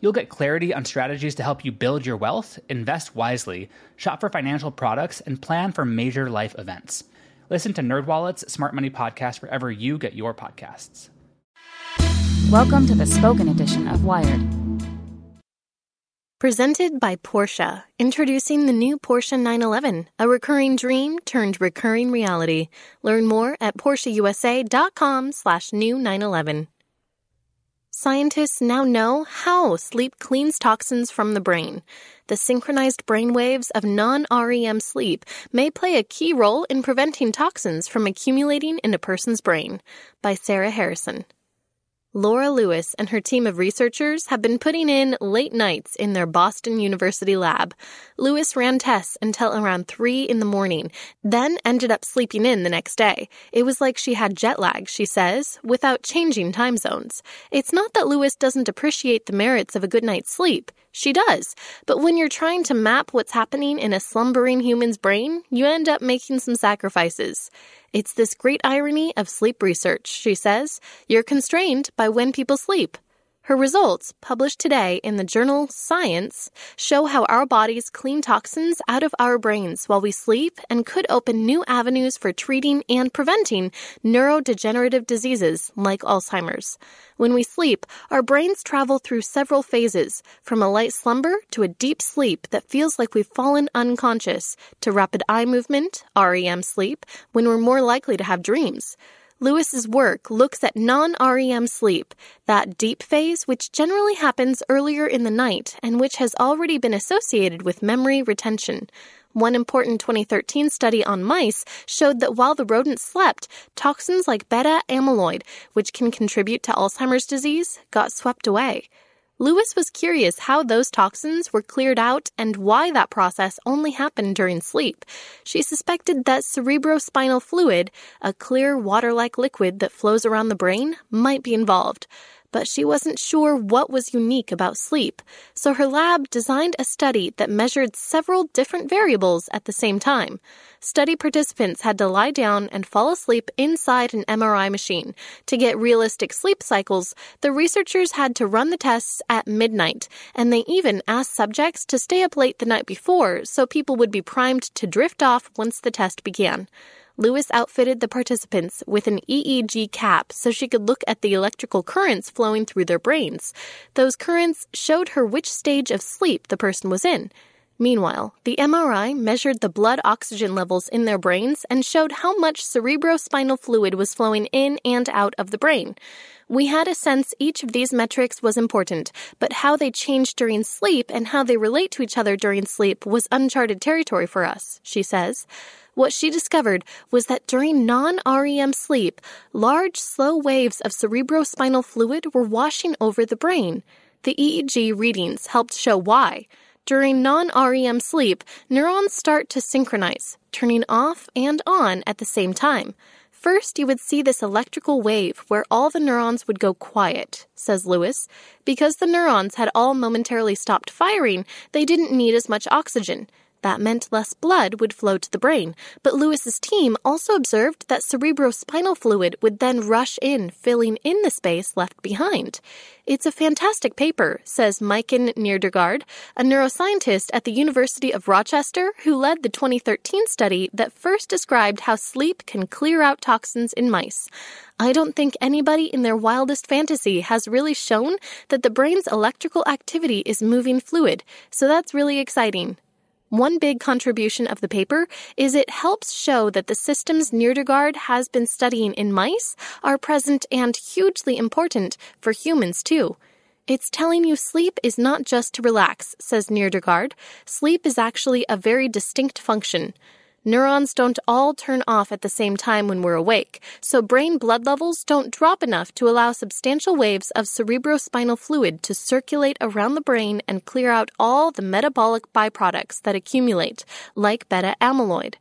You'll get clarity on strategies to help you build your wealth, invest wisely, shop for financial products, and plan for major life events. Listen to NerdWallet's Smart Money Podcast wherever you get your podcasts. Welcome to the spoken edition of Wired. Presented by Porsche, introducing the new Porsche 911, a recurring dream turned recurring reality. Learn more at PorscheUSA.com slash new 911. Scientists now know how sleep cleans toxins from the brain. The synchronized brain waves of non REM sleep may play a key role in preventing toxins from accumulating in a person's brain. By Sarah Harrison. Laura Lewis and her team of researchers have been putting in late nights in their Boston University lab. Lewis ran tests until around 3 in the morning, then ended up sleeping in the next day. It was like she had jet lag, she says, without changing time zones. It's not that Lewis doesn't appreciate the merits of a good night's sleep. She does. But when you're trying to map what's happening in a slumbering human's brain, you end up making some sacrifices. It's this great irony of sleep research, she says. You're constrained by when people sleep. Her results, published today in the journal Science, show how our bodies clean toxins out of our brains while we sleep and could open new avenues for treating and preventing neurodegenerative diseases like Alzheimer's. When we sleep, our brains travel through several phases, from a light slumber to a deep sleep that feels like we've fallen unconscious, to rapid eye movement, REM sleep, when we're more likely to have dreams. Lewis's work looks at non-REM sleep, that deep phase which generally happens earlier in the night and which has already been associated with memory retention. One important 2013 study on mice showed that while the rodents slept, toxins like beta amyloid, which can contribute to Alzheimer's disease, got swept away. Lewis was curious how those toxins were cleared out and why that process only happened during sleep. She suspected that cerebrospinal fluid, a clear water like liquid that flows around the brain, might be involved but she wasn't sure what was unique about sleep, so her lab designed a study that measured several different variables at the same time. Study participants had to lie down and fall asleep inside an MRI machine. To get realistic sleep cycles, the researchers had to run the tests at midnight, and they even asked subjects to stay up late the night before so people would be primed to drift off once the test began. Lewis outfitted the participants with an EEG cap so she could look at the electrical currents flowing through their brains. Those currents showed her which stage of sleep the person was in. Meanwhile, the MRI measured the blood oxygen levels in their brains and showed how much cerebrospinal fluid was flowing in and out of the brain. We had a sense each of these metrics was important, but how they changed during sleep and how they relate to each other during sleep was uncharted territory for us, she says. What she discovered was that during non REM sleep, large, slow waves of cerebrospinal fluid were washing over the brain. The EEG readings helped show why. During non REM sleep, neurons start to synchronize, turning off and on at the same time. First, you would see this electrical wave where all the neurons would go quiet, says Lewis. Because the neurons had all momentarily stopped firing, they didn't need as much oxygen. That meant less blood would flow to the brain, but Lewis's team also observed that cerebrospinal fluid would then rush in, filling in the space left behind. It's a fantastic paper, says Maiken Nedergaard, a neuroscientist at the University of Rochester who led the 2013 study that first described how sleep can clear out toxins in mice. I don't think anybody in their wildest fantasy has really shown that the brain's electrical activity is moving fluid, so that's really exciting. One big contribution of the paper is it helps show that the systems Nedergaard has been studying in mice are present and hugely important for humans too. It's telling you sleep is not just to relax, says Nedergaard. Sleep is actually a very distinct function. Neurons don't all turn off at the same time when we're awake, so brain blood levels don't drop enough to allow substantial waves of cerebrospinal fluid to circulate around the brain and clear out all the metabolic byproducts that accumulate, like beta amyloid.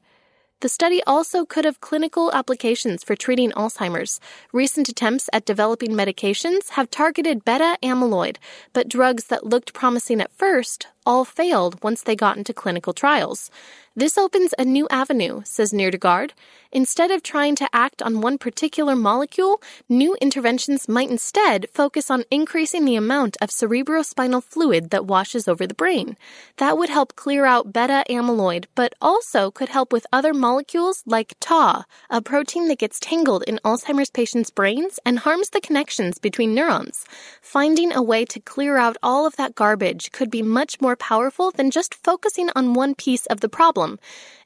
The study also could have clinical applications for treating Alzheimer's. Recent attempts at developing medications have targeted beta amyloid, but drugs that looked promising at first all failed once they got into clinical trials. This opens a new avenue, says Nedergaard. Instead of trying to act on one particular molecule, new interventions might instead focus on increasing the amount of cerebrospinal fluid that washes over the brain. That would help clear out beta amyloid, but also could help with other molecules like Tau, a protein that gets tangled in Alzheimer's patients' brains and harms the connections between neurons. Finding a way to clear out all of that garbage could be much more powerful than just focusing on one piece of the problem.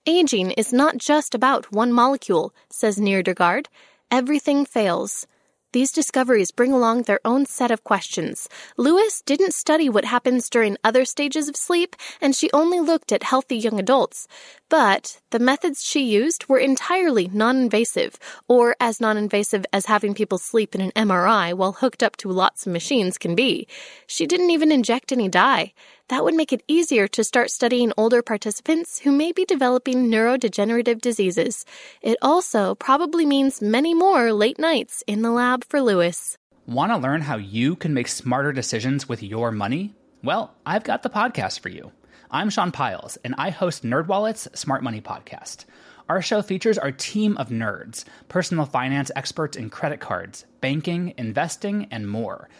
Aging is not just about one molecule, says Nedergaard. Everything fails. These discoveries bring along their own set of questions. Lewis didn't study what happens during other stages of sleep, and she only looked at healthy young adults. But the methods she used were entirely non invasive, or as non invasive as having people sleep in an MRI while hooked up to lots of machines can be. She didn't even inject any dye. That would make it easier to start studying older participants who may be developing neurodegenerative diseases. It also probably means many more late nights in the lab for Lewis. Want to learn how you can make smarter decisions with your money? Well, I've got the podcast for you. I'm Sean Pyles, and I host NerdWallet's Smart Money Podcast. Our show features our team of nerds, personal finance experts in credit cards, banking, investing, and more –